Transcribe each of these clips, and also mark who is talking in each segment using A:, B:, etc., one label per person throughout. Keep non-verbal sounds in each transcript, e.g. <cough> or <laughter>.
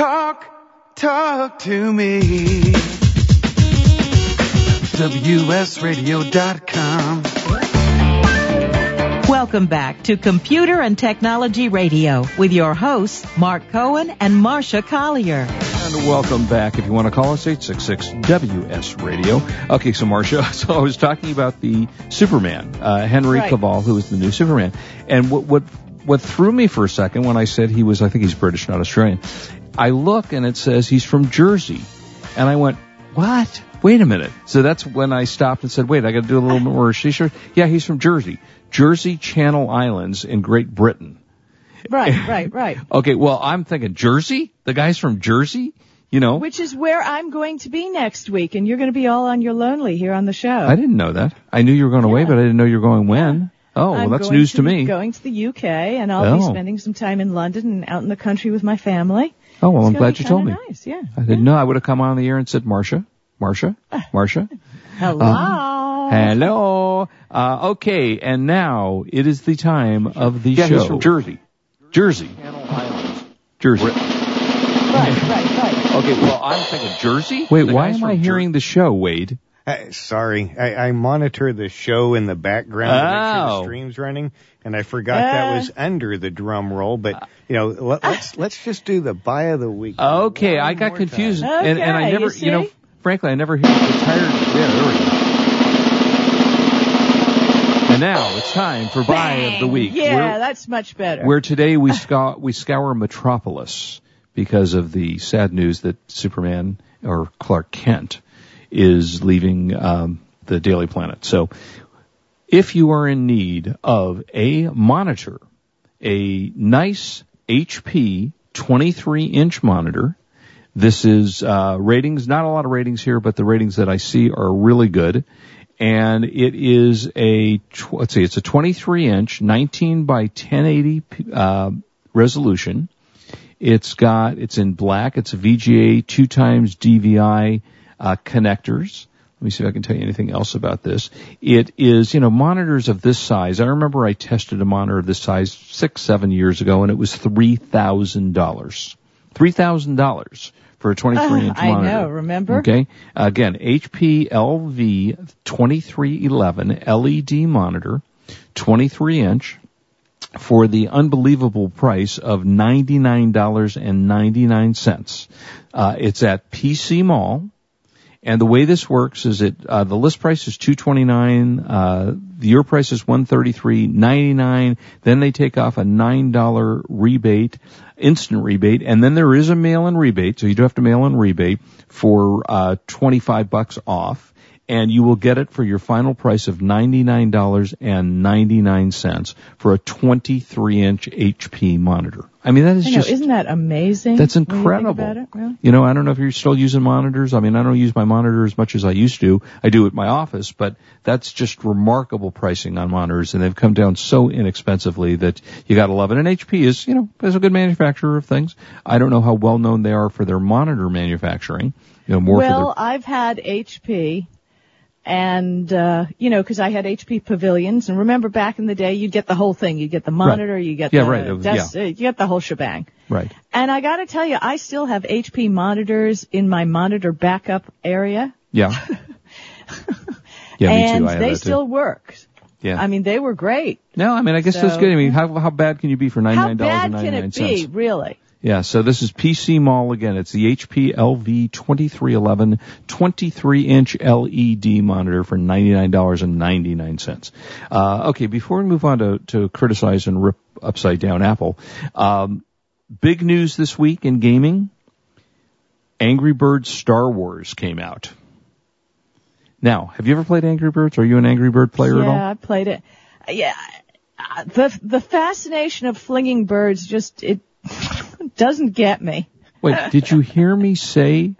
A: Talk, talk to me. WSRadio.com.
B: Welcome back to Computer and Technology Radio with your hosts, Mark Cohen and Marsha Collier.
C: And welcome back. If you want to call us, 866-WS Radio. Okay, so Marsha, <laughs> so I was talking about the Superman, uh, Henry
D: Right.
C: Cavill, who is the new Superman. And what, what, what threw me for a second when I said he was, I think he's British, not Australian. I look and it says he's from Jersey. And I went, what? Wait a minute. So that's when I stopped and said, wait, I got to do a little more research. Yeah, he's from Jersey. Jersey Channel Islands in Great Britain.
D: Right, right, right. <laughs>
C: Okay, well, I'm thinking Jersey? The guy's from Jersey? You know?
D: Which is where I'm going to be next week, and you're going to be all on your lonely here on the show.
C: I didn't know that. I knew you were going away, but I didn't know you were going when. Oh, well,
D: I'm
C: that's news to, me.
D: Going to the UK, and I'll be
C: Oh.
D: spending some time in London and out in the country with my family.
C: Oh, well,
D: It's
C: I'm glad you told me.
D: Nice, yeah.
C: I didn't know. I would have come on the air and said, Marcia, Marcia, <laughs> Marcia.
D: Hello.
C: Hello. Uh, okay, and now it is the time of the
A: Yeah,
C: show.
A: he's from Jersey.
C: Jersey. Jersey.
D: Right, right, right.
C: Okay, well, I'm thinking Jersey? Wait,
A: The
C: why am
A: from
C: I
A: Jer-
C: hearing the show, Wade?
E: Uh, sorry, I, I monitor the show in the background to make sure
C: Oh.
E: the stream's running, and I forgot that
D: Uh.
E: was under the drum roll. But you know, let, let's let's just do the buy of the week.
C: Okay, I got confused,
E: time.
C: and, and I never,
D: you
C: you, know, frankly, I never hear the tired. Yeah, there we go. And now it's time for buy of the week.
D: Yeah,
C: Where-
D: that's much better.
C: where today we scour, we scour Metropolis because of the sad news that Superman or Clark Kent is leaving um, the Daily Planet. So, if you are in need of a monitor, a nice HP 23 inch monitor. This is uh, ratings, not a lot of ratings here, but the ratings that I see are really good. And it is a, let's see, it's a 23 inch, 19 by 1080 uh, resolution. It's got, it's in black. It's a VGA two times DVI uh, connectors. Let me see if I can tell you anything else about this. It is, you know, monitors of this size. I remember I tested a monitor of this size six, seven years ago, and it was three thousand dollars. Three thousand dollars for a 23 inch
D: Ah, I
C: monitor.
D: know, remember?
C: Okay. Again, HP LV 2311 LED monitor, 23 inch, for the unbelievable price of $99.99. Uh, it's at PC Mall. And the way this works is it uh, the list price is two twenty nine, uh, the your price is one thirty three ninety nine. Then they take off a nine dollar rebate, instant rebate, and then there is a mail in rebate, so you do have to mail in rebate for uh, twenty five bucks off, and you will get it for your final price of ninety nine dollars and ninety nine cents for a twenty three inch HP monitor. I mean that is
D: know,
C: just
D: isn't that amazing?
C: that's
D: you
C: incredible.
D: about it? Really?
C: You know, I don't know if you're still using monitors. I mean, I don't use my monitor as much as I used to. I do at my office, but that's just remarkable pricing on monitors, and they've come down so inexpensively that you got to love it. And HP is, you know, is a good manufacturer of things. I don't know how well known they are for their monitor manufacturing. You know, more
D: well,
C: for
D: I've had HP, and uh, you know, because I had HP pavilions, and remember back in the day, you'd get the whole thing. You get the monitor, you get
C: Yeah,
D: the
C: right, was-
D: desk- uh, you get the whole shebang.
C: right.
D: And I got to tell you, I still have HP monitors in my monitor backup area,
C: Yeah. <laughs> Yeah, me
D: and
C: too. I have
D: they still work.
C: Yeah.
D: I mean, they were great.
C: no, I mean, I guess that's
D: So-
C: good. I mean, how how bad can you be for ninety nine dollars
D: bad
C: and ninety
D: can it be, really?
C: Yeah, so this is PC Mall again. It's the HP LV 2311 23 inch LED monitor for $99.99. Uh, okay, before we move on to, to criticize and rip upside down Apple, um, big news this week in gaming. Angry Birds Star Wars came out. Now, have you ever played Angry Birds? Are you an Angry Bird player at all?
D: yeah, I played it. Yeah, the the fascination of flinging birds just it doesn't get me.
C: Wait, did you hear me say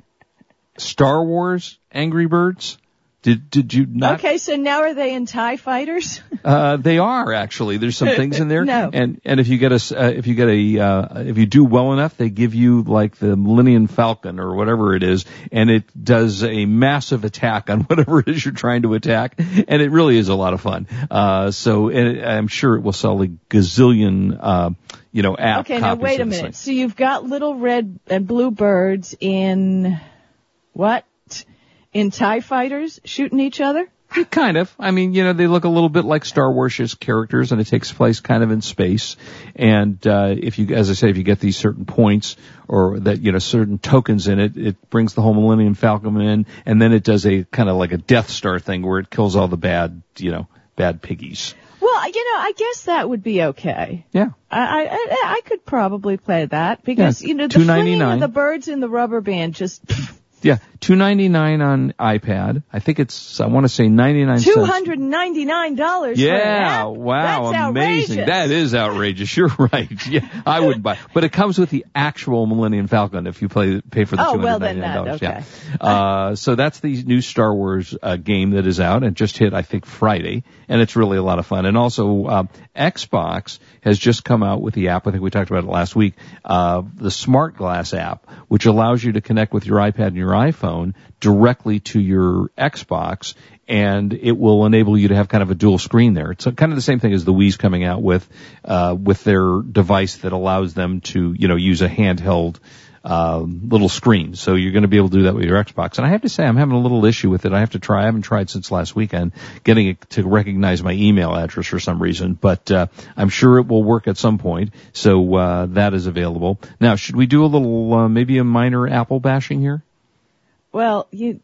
C: Star Wars Angry Birds? Did did you not?
D: okay, so now are they in Tie Fighters? <laughs>
C: Uh, they are actually. There's some things in there. <laughs>
D: No.
C: And and if you get a s- uh, if you get a uh, if you do well enough, they give you like the Millennium Falcon or whatever it is, and it does a massive attack on <laughs> whatever it is you're trying to attack, and it really is a lot of fun. Uh, so and it, I'm sure it will sell a gazillion uh, you know, app
D: Okay, now wait a minute. So you've got little red and blue birds in what? In TIE fighters shooting each other?
C: Kind of. I mean, you know, they look a little bit like Star Wars characters, and it takes place kind of in space. And uh, if you, as I say, if you get these certain points or that you know certain tokens in it, it brings the whole Millennium Falcon in, and then it does a kind of like a Death Star thing where it kills all the bad, you know, bad piggies.
D: Well, you know, I guess that would be okay.
C: Yeah.
D: I I, I could probably play that because
C: Yeah,
D: you know the flinging
C: $2.99.
D: of the birds in the rubber band just
C: Yeah, two ninety nine on iPad. I think it's I want to say ninety nine
D: two
C: cents.
D: hundred ninety nine dollars.
C: Yeah, wow,
D: That's
C: amazing.
D: outrageous.
C: That is outrageous. You're <laughs> right. Yeah, I wouldn't buy. But it comes with the actual Millennium Falcon if you play pay for the
D: Oh,
C: two
D: well,
C: hundred
D: then
C: ninety nine dollars. Yeah. Uh, so that's the new Star Wars uh, game that is out and just hit I think Friday, and it's really a lot of fun. And also uh, Xbox has just come out with the app. I think we talked about it last week. Uh, the Smart Glass app, which allows you to connect with your iPad and your iPhone directly to your Xbox and it will enable you to have kind of a dual screen there. It's kind of the same thing as the Wii's coming out with, uh, with their device that allows them to, you know, use a handheld, uh, little screen. So you're going to be able to do that with your Xbox. And I have to say, I'm having a little issue with it. I have to try. I haven't tried since last weekend getting it to recognize my email address for some reason, but, uh, I'm sure it will work at some point. So, uh, that is available. Now, should we do a little, uh, maybe a minor Apple bashing here?
D: Well, you,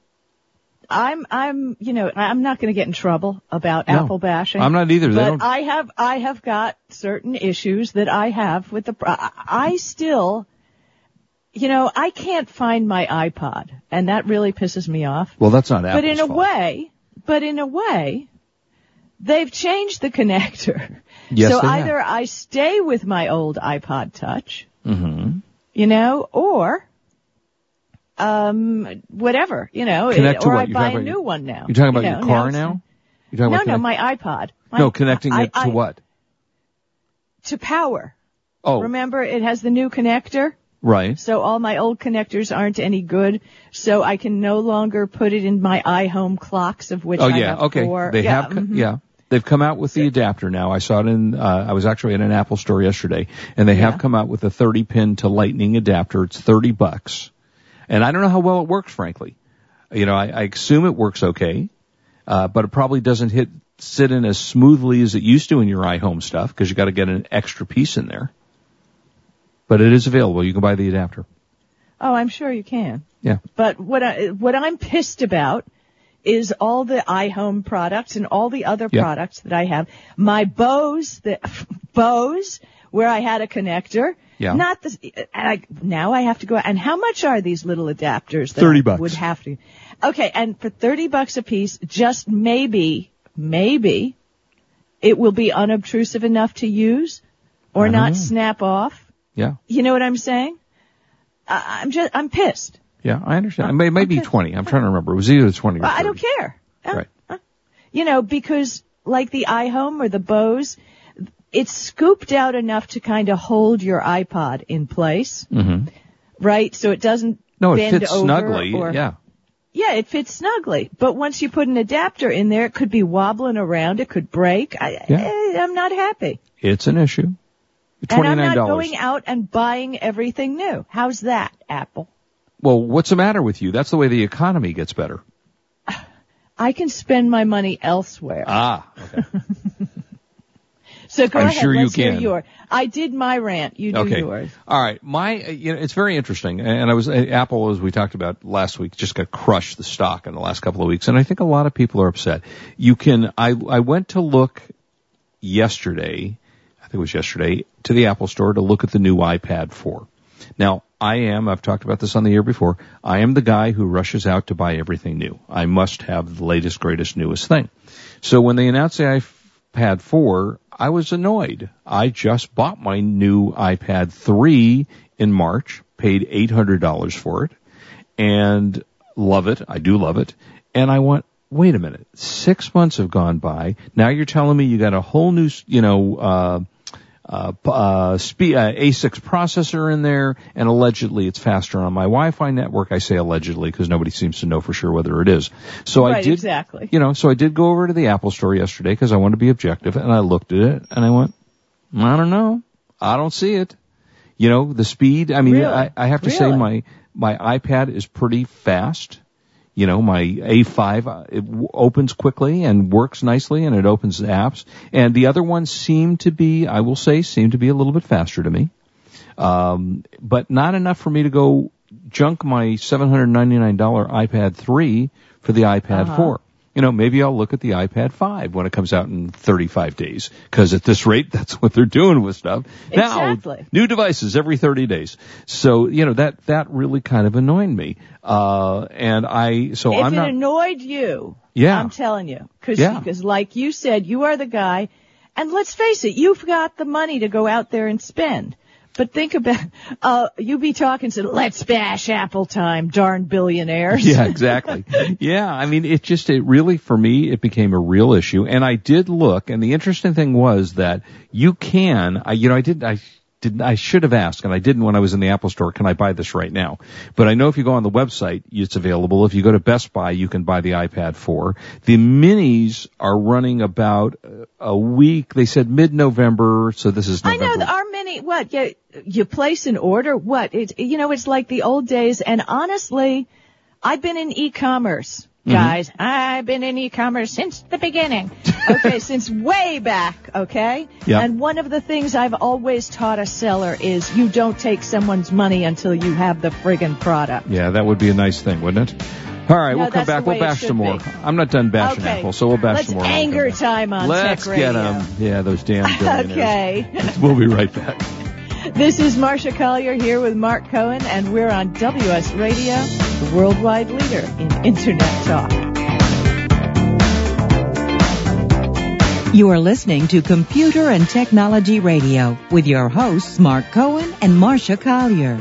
D: I'm, I'm, you know, I'm not going to get in trouble about
C: No.
D: Apple bashing.
C: I'm not either.
D: But I have, I have got certain issues that I have with the, I still, you know, I can't find my iPod, and that really pisses me off.
C: Well, that's not Apple's
D: but in a
C: fault.
D: way, but in a way, they've changed the connector. <laughs>
C: Yes,
D: so
C: they have.
D: either I stay with my old iPod Touch,
C: Mm-hmm.
D: you know, or um whatever, you know,
C: Connect to
D: or
C: what?
D: I buy a new
C: your-
D: one now.
C: You're talking about
D: you
C: your car now? You're talking
D: No,
C: about
D: no, my iPod. My-
C: no, connecting
D: I-
C: it to
D: I-
C: what?
D: To power.
C: Oh,
D: Remember, it has the new connector.
C: right.
D: So all my old connectors aren't any good. So I can no longer put it in my iHome clocks, of which
C: Oh
D: I
C: yeah,
D: have
C: okay.
D: four.
C: They
D: yeah,
C: have,
D: mhm.
C: yeah. They've come out with the adapter now. I saw it in, uh, I was actually in an Apple store yesterday and they have
D: Yeah.
C: come out with a 30 pin to lightning adapter. It's 30 bucks. And I don't know how well it works, frankly. You know, I, I assume it works okay, uh, but it probably doesn't hit, sit in as smoothly as it used to in your iHome stuff because you got to get an extra piece in there. But it is available. You can buy the adapter.
D: Oh, I'm sure you can.
C: Yeah.
D: But what I, what I'm pissed about is all the iHome products and all the other
C: Yeah.
D: products that I have. My Bose, the <laughs> Bose, where I had a connector.
C: Yeah.
D: Not the, and I, now I have to go, and how much are these little adapters? That
C: 30
D: I
C: bucks.
D: Would have to. Okay, and for 30 bucks a piece, just maybe, maybe, it will be unobtrusive enough to use or
C: don't know.
D: snap off.
C: Yeah.
D: You know what I'm saying? I, I'm just, I'm pissed.
C: Yeah. I understand. It may, it may be 20. I'm trying to remember. It was either 20 or
D: Well,
C: 30.
D: I don't care. Uh,
C: Right.
D: uh, You know, because like the iHome or the Bose, it's scooped out enough to kind of hold your iPod in place,
C: Mm-hmm.
D: right? So it doesn't
C: No, it fits snugly.
D: or-
C: yeah.
D: Yeah, it fits snugly. But once you put an adapter in there, it could be wobbling around. It could break. I,
C: Yeah.
D: eh, I'm not happy.
C: It's an issue.
D: $29.
C: And
D: I'm not going out and buying everything new. How's that, Apple?
C: Well, what's the matter with you? That's the way the economy gets better. <sighs>
D: I can spend my money elsewhere.
C: Ah, okay. <laughs>
D: so go
C: I'm
D: ahead.
C: sure you
D: Let's hear your. I did my rant. You do
C: okay.
D: yours.
C: All right. My, you know, it's very interesting. And I was, uh, Apple, as we talked about last week, just got crushed the stock in the last couple of weeks. And I think a lot of people are upset. You can, I, I went to look yesterday, I think it was yesterday, to the Apple store to look at the new iPad 4. Now, I am, I've talked about this on the air before, I am the guy who rushes out to buy everything new. I must have the latest, greatest, newest thing. So when they announced the iPad 4, I was annoyed. I just bought my new iPad 3 in March, paid $800 for it, and love it. I do love it. And I went, wait a minute, six months have gone by. Now you're telling me you got a whole new, you know, uh, uh, p- uh, spe- uh, A6 processor in there, and allegedly it's faster on my Wi-Fi network. I say allegedly because nobody seems to know for sure whether it is. So I did,
D: exactly.
C: you know, so I did go over to the Apple store yesterday because I wanted to be objective, and I looked at it and I went, I don't know. I don't see it. You know, the speed, I mean,
D: Really?
C: I, I have to say my, my iPad is pretty fast. You know, my A5, uh, it w- opens quickly and works nicely and it opens the apps. And the other ones seem to be, I will say, seem to be a little bit faster to me. Um, but not enough for me to go junk my $799 iPad 3 for the iPad
D: Uh-huh.
C: 4. You know, maybe I'll look at the iPad 5 when it comes out in 35 days. Cause at this rate, <laughs> that's what they're doing with stuff.
D: Exactly.
C: Now, new devices every 30 days. So, you know, that, that really kind of annoyed me. Uh, and I, so
D: if
C: I'm
D: it
C: not,
D: annoyed you,
C: Yeah.
D: I'm telling you, because
C: Yeah.
D: like you said, you are the guy, and let's face it, you've got the money to go out there and spend. But think about, uh, you be talking to let's bash Apple time, darn billionaires. <laughs>
C: Yeah, exactly. yeah, I mean, it just, it really, for me, it became a real issue. And I did look, and the interesting thing was that you can, I, you know, I didn't, I didn't, I should have asked, and I didn't when I was in the Apple store, can I buy this right now? But I know if you go on the website, it's available. If you go to Best Buy, you can buy the iPad 4. The minis are running about a week. They said mid-November, so this is
D: I know our what, you, you place an order, what, it, you know, it's like the old days, and honestly, I've been in e-commerce,
C: Mm-hmm.
D: guys. I've been in e-commerce since the beginning. <laughs> Okay, since way back, okay?
C: Yeah.
D: And one of the things I've always taught a seller is you don't take someone's money until you have the friggin' product.
C: Yeah, that would be a nice thing, wouldn't it? All right,
D: No,
C: we'll come back. We'll bash some more.
D: be.
C: I'm not done bashing
D: Okay.
C: Apple, so we'll bash
D: Let's
C: some more. come
D: anger time on
C: Let's
D: Tech
C: get them. Um, yeah, those damn <laughs> billionaires.
D: Okay. <laughs>
C: We'll be right back. <laughs>
D: This is Marsha Collier here with Mark Cohen, and we're on WS Radio, the worldwide leader in Internet talk.
B: You are listening to Computer and Technology Radio with your hosts Mark Cohen and Marsha Collier.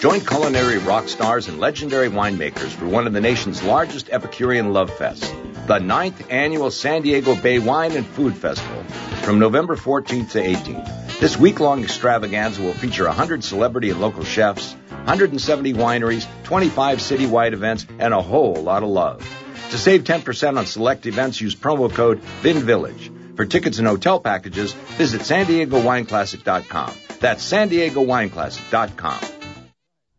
F: Join culinary rock stars and legendary winemakers for one of the nation's largest Epicurean love fests, the ninth annual San Diego Bay Wine and Food Festival, from November 14th to 18th. This week-long extravaganza will feature 100 celebrity and local chefs, 170 wineries, 25 citywide events, and a whole lot of love. To save 10% on select events, use promo code VINVILLAGE. For tickets and hotel packages, visit san diego wineclassic.com. That's san diego wineclassic.com.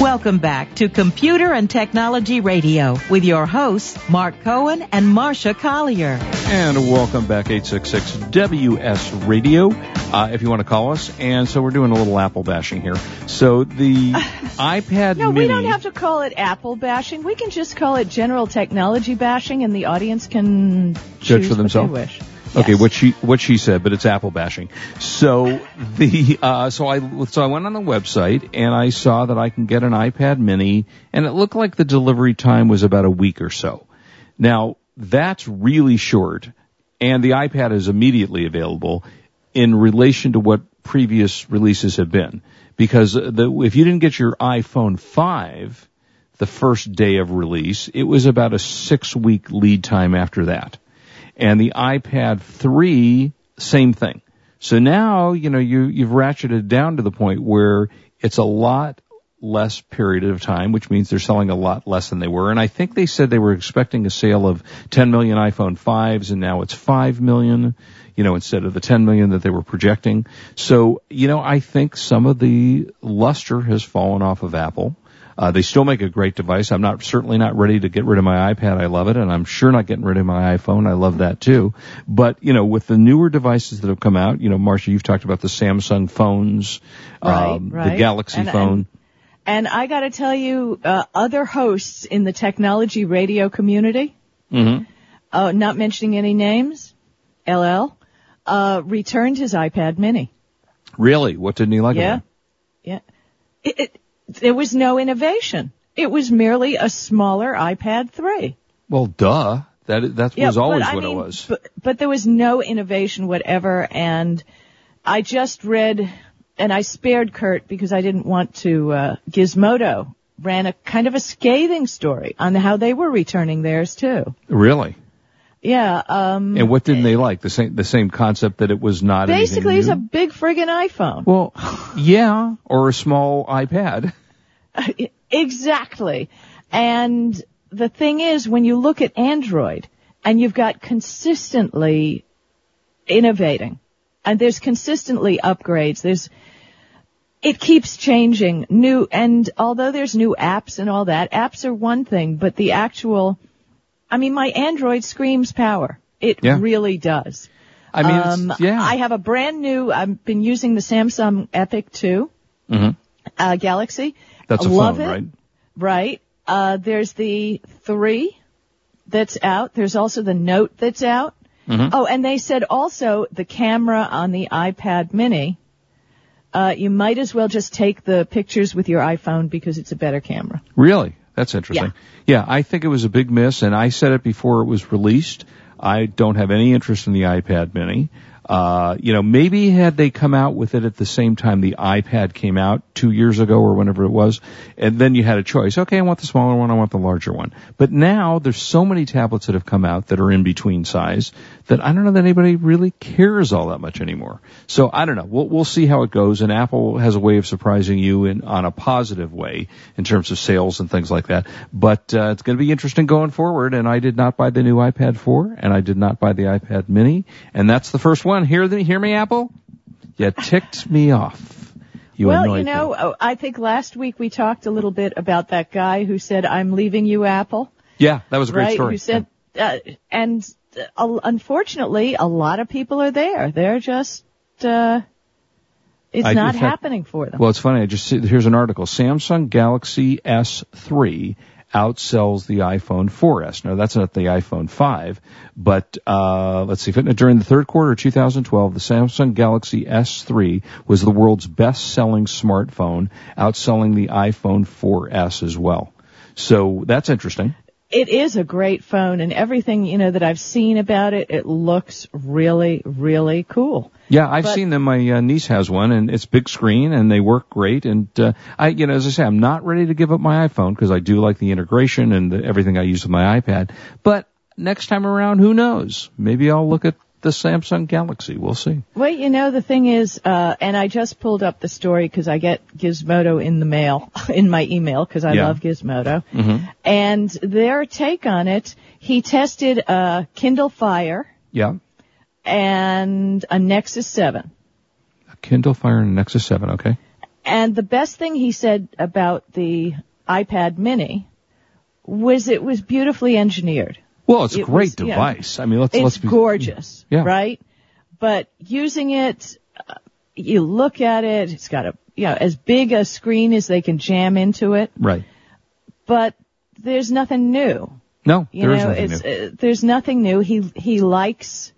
B: Welcome back to Computer and Technology Radio with your hosts, Mark Cohen and Marsha Collier.
C: And welcome back, 866-WS Radio, uh, if you want to call us. And so we're doing a little Apple bashing here. So the <laughs> iPad
D: No,
C: mini.
D: we don't have to call it Apple bashing. We can just call it general technology bashing, and the audience can
C: Judge
D: choose
C: for themselves?
D: What they wish.
C: Okay,
D: Yes.
C: what she what she said, but it's Apple bashing. So the uh, so I so I went on the website and I saw that I can get an iPad Mini, and it looked like the delivery time was about a week or so. Now that's really short, and the iPad is immediately available in relation to what previous releases have been. Because the, if you didn't get your iPhone 5 the first day of release, it was about a six week lead time after that and the iPad 3, same thing. So now, you know, you, you've ratcheted down to the point where it's a lot less period of time, which means they're selling a lot less than they were. And I think they said they were expecting a sale of 10 million iPhone 5s and now it's 5 million, you know, instead of the 10 million that they were projecting. So, you know, I think some of the luster has fallen off of Apple. Uh, they still make a great device. I'm not certainly not ready to get rid of my iPad. I love it, and I'm sure not getting rid of my iPhone. I love that too. But you know, with the newer devices that have come out, you know, Marsha, you've talked about the Samsung phones,
D: Right,
C: um, the. Galaxy
D: And-
C: phone.
D: and- And I got to tell you, uh, other hosts in the technology radio community,
C: hmm
D: uh, not mentioning any names, LL, uh, returned his iPad Mini.
C: Really, what didn't he like?
D: Yeah,
C: about
D: yeah. It, it, there was no innovation. It was merely a smaller iPad 3.
C: Well, duh. That that
D: Yeah,
C: was always what
D: mean,
C: it was.
D: But, but there was no innovation whatever, and I just read, and I spared Kurt because I didn't want to. Uh, Gizmodo ran a kind of a scathing story on how they were returning theirs too.
C: really.
D: Yeah, um,
C: And what didn't they like? The same the same concept that it was not
D: basically it's a big friggin' iPhone.
C: well, yeah, or a small iPad. <laughs>
D: Exactly. And the thing is, when you look at Android and you've got consistently innovating and there's consistently upgrades, there's, it keeps changing new and although there's new apps and all that, apps are one thing, but the actual, I mean, my Android screams power. It
C: Yeah.
D: really does.
C: I mean,
D: Um,
C: yeah.
D: I have a brand new, I've been using the Samsung Epic 2,
C: hmm
D: uh, Galaxy.
C: That's a
D: I love
C: phone,
D: it.
C: right?
D: Right. Uh, there's the three that's out. There's also the note that's out.
C: Mhm.
D: Oh, and they said also the camera on the iPad mini, uh, you might as well just take the pictures with your iPhone because it's a better camera.
C: Really? That's interesting. Yeah. I think it was a big miss, and I said it before it was released. I don't have any interest in the iPad mini. Uh, you know, maybe had they come out with it at the same time the iPad came out two years ago or whenever it was, and then you had a choice. Okay, I want the smaller one, I want the larger one. But now there's so many tablets that have come out that are in between size that I don't know that anybody really cares all that much anymore. So I don't know. We'll, we'll see how it goes, and Apple has a way of surprising you in on a positive way in terms of sales and things like that. But uh, it's going to be interesting going forward. And I did not buy the new iPad 4, and I did not buy the iPad Mini, and that's the first one. Hear the hear me, Apple? You ticked me off. You
D: well, you know,
C: me.
D: oh, I think last week we talked a little bit about that guy who said, I'm leaving you, Apple.
C: Yeah, that was a great
D: right?
C: story.
D: Who said, uh, and unfortunately, a lot of people are there. They're just, uh, it's
C: I
D: not
C: think-
D: happening for them.
C: Well, it's funny. I just see, here's an article. Samsung Galaxy S3 outsells the iPhone 4S. Now that's not the iPhone 5, but uh, let's see. If during the third quarter of 2012, the Samsung Galaxy S3 was the world's best-selling smartphone, outselling the iPhone 4S as well. So that's interesting.
D: It is a great phone and everything, you know, that I've seen about it, it looks really, really cool.
C: Yeah, I've
D: But-
C: seen them. My uh, niece has one, and it's big screen, and they work great. And uh, I, you know, as I say, I'm not ready to give up my iPhone because I do like the integration and the, everything I use with my iPad. But next time around, who knows? Maybe I'll look at the Samsung Galaxy. We'll see.
D: Well, you know, the thing is, uh, and I just pulled up the story because I get Gizmodo in the mail, <laughs> in my email because I
C: Yeah.
D: love Gizmodo.
C: Mm-hmm.
D: And their take on it, he tested, uh, Kindle Fire
C: Yeah.
D: and a Nexus 7.
C: A Kindle Fire and a Nexus 7. Okay.
D: And the best thing he said about the iPad mini was it was beautifully engineered.
C: Well, it's a
D: It
C: great
D: was-
C: device. I mean, let's
D: It's
C: let's be
D: gorgeous,
C: Yeah.
D: right? But using it, uh, you look at it, it's got a, you know, as big a screen as they can jam into it,
C: right.
D: but there's nothing new.
C: No,
D: You
C: there is
D: know,
C: nothing
D: it's,
C: new.
D: Uh, there's nothing new. He he likes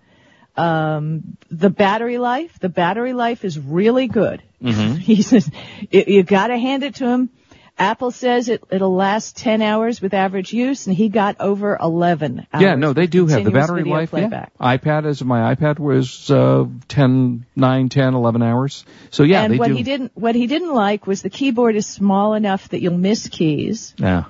D: um, the battery life. The battery life is really good.
C: Mm-hmm. <laughs>
D: he says you, you got to hand it to him. Apple says it it'll last 10 hours with average use, and he got over 11 hours.
C: Yeah, no, they do have the battery life.
D: Playback.
C: Yeah. iPad is my iPad was uh, 10, 9, 10, 11 hours. So yeah,
D: and
C: they
D: what
C: do.
D: he didn't what he didn't like was the keyboard is small enough that you'll miss keys.
C: yeah.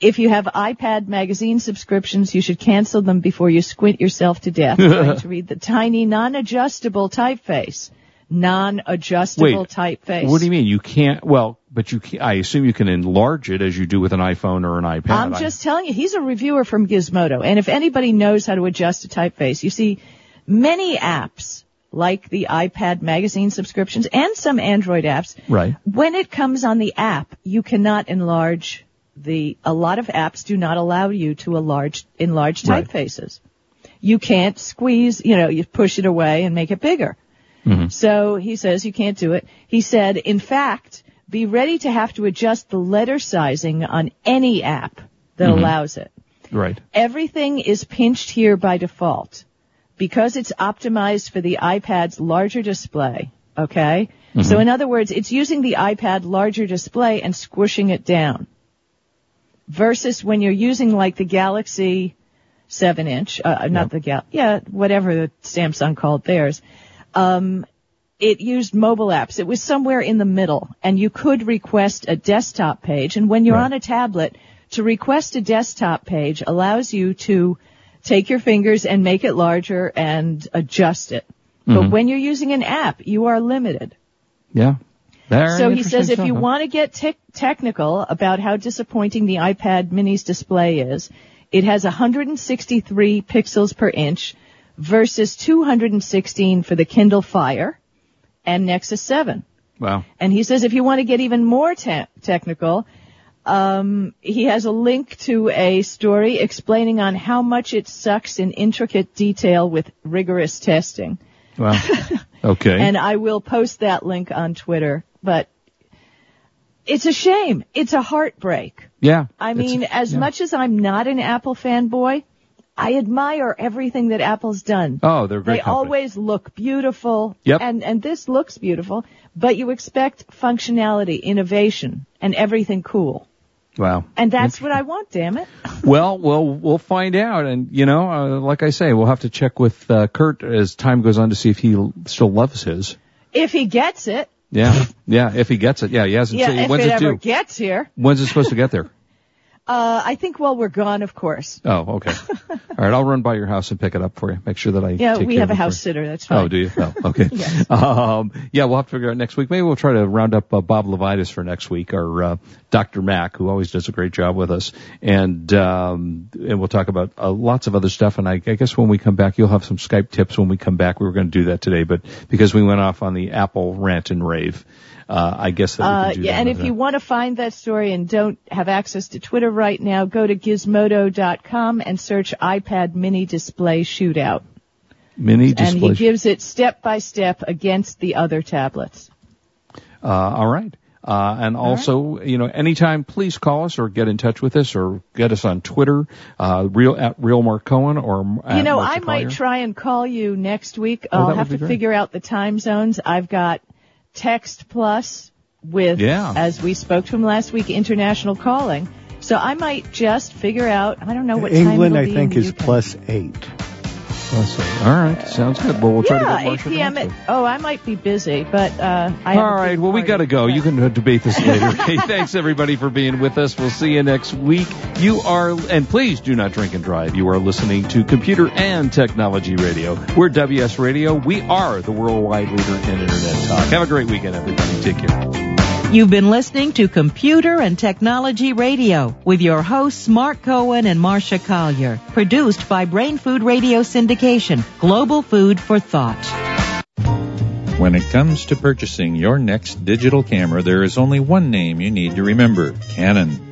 D: If you have iPad magazine subscriptions, you should cancel them before you squint yourself to death <laughs> trying to read the tiny non-adjustable typeface. Non-adjustable
C: Wait,
D: typeface.
C: What do you mean? You can't? Well, but you. Can, I assume you can enlarge it as you do with an iPhone or an iPad.
D: I'm just telling you, he's a reviewer from Gizmodo, and if anybody knows how to adjust a typeface, you see, many apps like the iPad magazine subscriptions and some Android apps,
C: right.
D: when it comes on the app, you cannot enlarge the. A lot of apps do not allow you to enlarge enlarge
C: Right.
D: typefaces. You can't squeeze, you know, you push it away and make it bigger.
C: Mm-hmm.
D: So he says you can't do it. He said, in fact, be ready to have to adjust the letter sizing on any app that
C: Mm-hmm.
D: allows it.
C: Right.
D: Everything is pinched here by default because it's optimized for the iPad's larger display. Okay?
C: Mm-hmm.
D: So in other words, it's using the iPad larger display and squishing it down. Versus when you're using like the Galaxy 7 inch, uh, not
C: Yep.
D: the Gal, yeah, whatever the Samsung called theirs. Um, it used mobile apps. It was somewhere in the middle and you could request a desktop page. And when you're
C: Right.
D: on a tablet, to request a desktop page allows you to take your fingers and make it larger and adjust it.
C: Mm-hmm.
D: But when you're using an app, you are limited.
C: Yeah. Very
D: So he says if you
C: stuff,
D: want to get tech technical about how disappointing the iPad mini's display is, it has 163 pixels per inch versus 216 for the Kindle Fire and Nexus 7.
C: Wow.
D: And he says if you want to get even more te- technical, um, he has a link to a story explaining on how much it sucks in intricate detail with rigorous testing.
C: Wow. <laughs> Okay.
D: And I will post that link on Twitter. But it's a shame. It's a heartbreak.
C: yeah.
D: I mean, as
C: yeah.
D: much as I'm not an Apple fanboy, I admire everything that Apple's done.
C: Oh, they're great
D: They
C: company.
D: always look beautiful.
C: Yep.
D: And, and this looks beautiful, but you expect functionality, innovation, and everything cool.
C: Wow.
D: And that's what I want, damn it. <laughs>
C: Well, well, we'll find out, and you know, uh, like I say, we'll have to check with uh, Kurt as time goes on to see if he l- still loves his.
D: If he gets it.
C: Yeah, yeah. If he gets it, yeah, he hasn't.
D: Yeah,
C: said-
D: if
C: when's
D: it
C: it
D: ever
C: due?
D: gets here.
C: When's it supposed to get there? <laughs>
D: Uh, I think while we're gone, of course.
C: Oh, okay. <laughs> All right, I'll run by your house and pick it up for you. Make sure that I.
D: Yeah, we have a
C: for
D: house sitter. That's fine.
C: Oh, do you? Oh, <laughs> okay.
D: Yes.
C: um, yeah, we'll have to figure out next week. Maybe we'll try to round up uh, Bob LeVitus for next week, or uh, Dr. Mac, who always does a great job with us, and um, and we'll talk about uh, lots of other stuff. And I, I guess when we come back, you'll have some Skype tips when we come back. We were going to do that today, but because we went off on the Apple rant and rave, uh, I guess that we
D: Uh,
C: can do
D: yeah,
C: that
D: and if you want to find that story and don't have access to Twitter right now, go to gizmodo.com and search iPad mini display shootout.
C: mini display.
D: And he gives it step by step against the other tablets.
C: Uh, all right. Uh, and also, you know, anytime, please call us or get in touch with us or get us on Twitter, uh, real at real Mark Cohen or
D: you know, I might try and call you next week.
C: Oh,
D: I'll have to
C: great.
D: figure out the time zones. I've got Text Plus with,
C: Yeah.
D: as we spoke to him last week, international calling. So I might just figure out, I don't know what time
E: England, I think, is
D: UK.
E: plus eight.
C: Let's. All right. Sounds good. Well, we'll try to
D: yeah,
C: get
D: 8
C: Marcia
D: p.m.
C: next
D: At, oh, I might be busy, but uh, I. have
C: All
D: a
C: right. Well, we got to go. You can uh, debate this later. <laughs> hey, thanks everybody for being with us. We'll see you next week. You are, and please do not drink and drive. You are listening to Computer and Technology Radio. We're WS Radio. We are the worldwide leader in Internet talk. Have a great weekend, everybody. Take care.
B: You've been listening to Computer and Technology Radio with your hosts Mark Cohen and Marsha Collier. Produced by Brain Food Radio Syndication, Global Food for Thought.
G: When it comes to purchasing your next digital camera, there is only one name you need to remember Canon.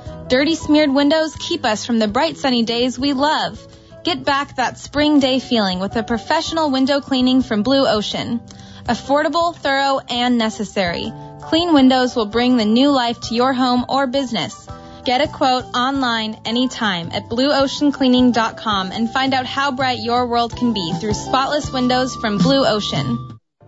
H: Dirty smeared windows keep us from the bright sunny days we love. Get back that spring day feeling with a professional window cleaning from Blue Ocean. Affordable, thorough, and necessary. Clean windows will bring the new life to your home or business. Get a quote online anytime at blueoceancleaning.com and find out how bright your world can be through spotless windows from Blue Ocean.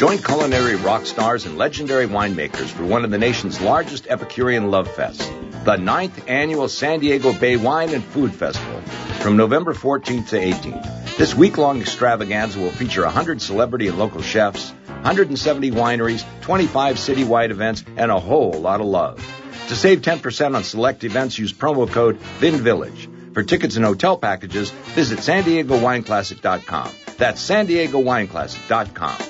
F: Join culinary rock stars and legendary winemakers for one of the nation's largest Epicurean love fests, the 9th annual San Diego Bay Wine and Food Festival, from November 14th to 18th. This week-long extravaganza will feature 100 celebrity and local chefs, 170 wineries, 25 citywide events, and a whole lot of love. To save 10% on select events, use promo code VINVILLAGE. For tickets and hotel packages, visit san diego wineclassic.com. That's san diego wineclassic.com.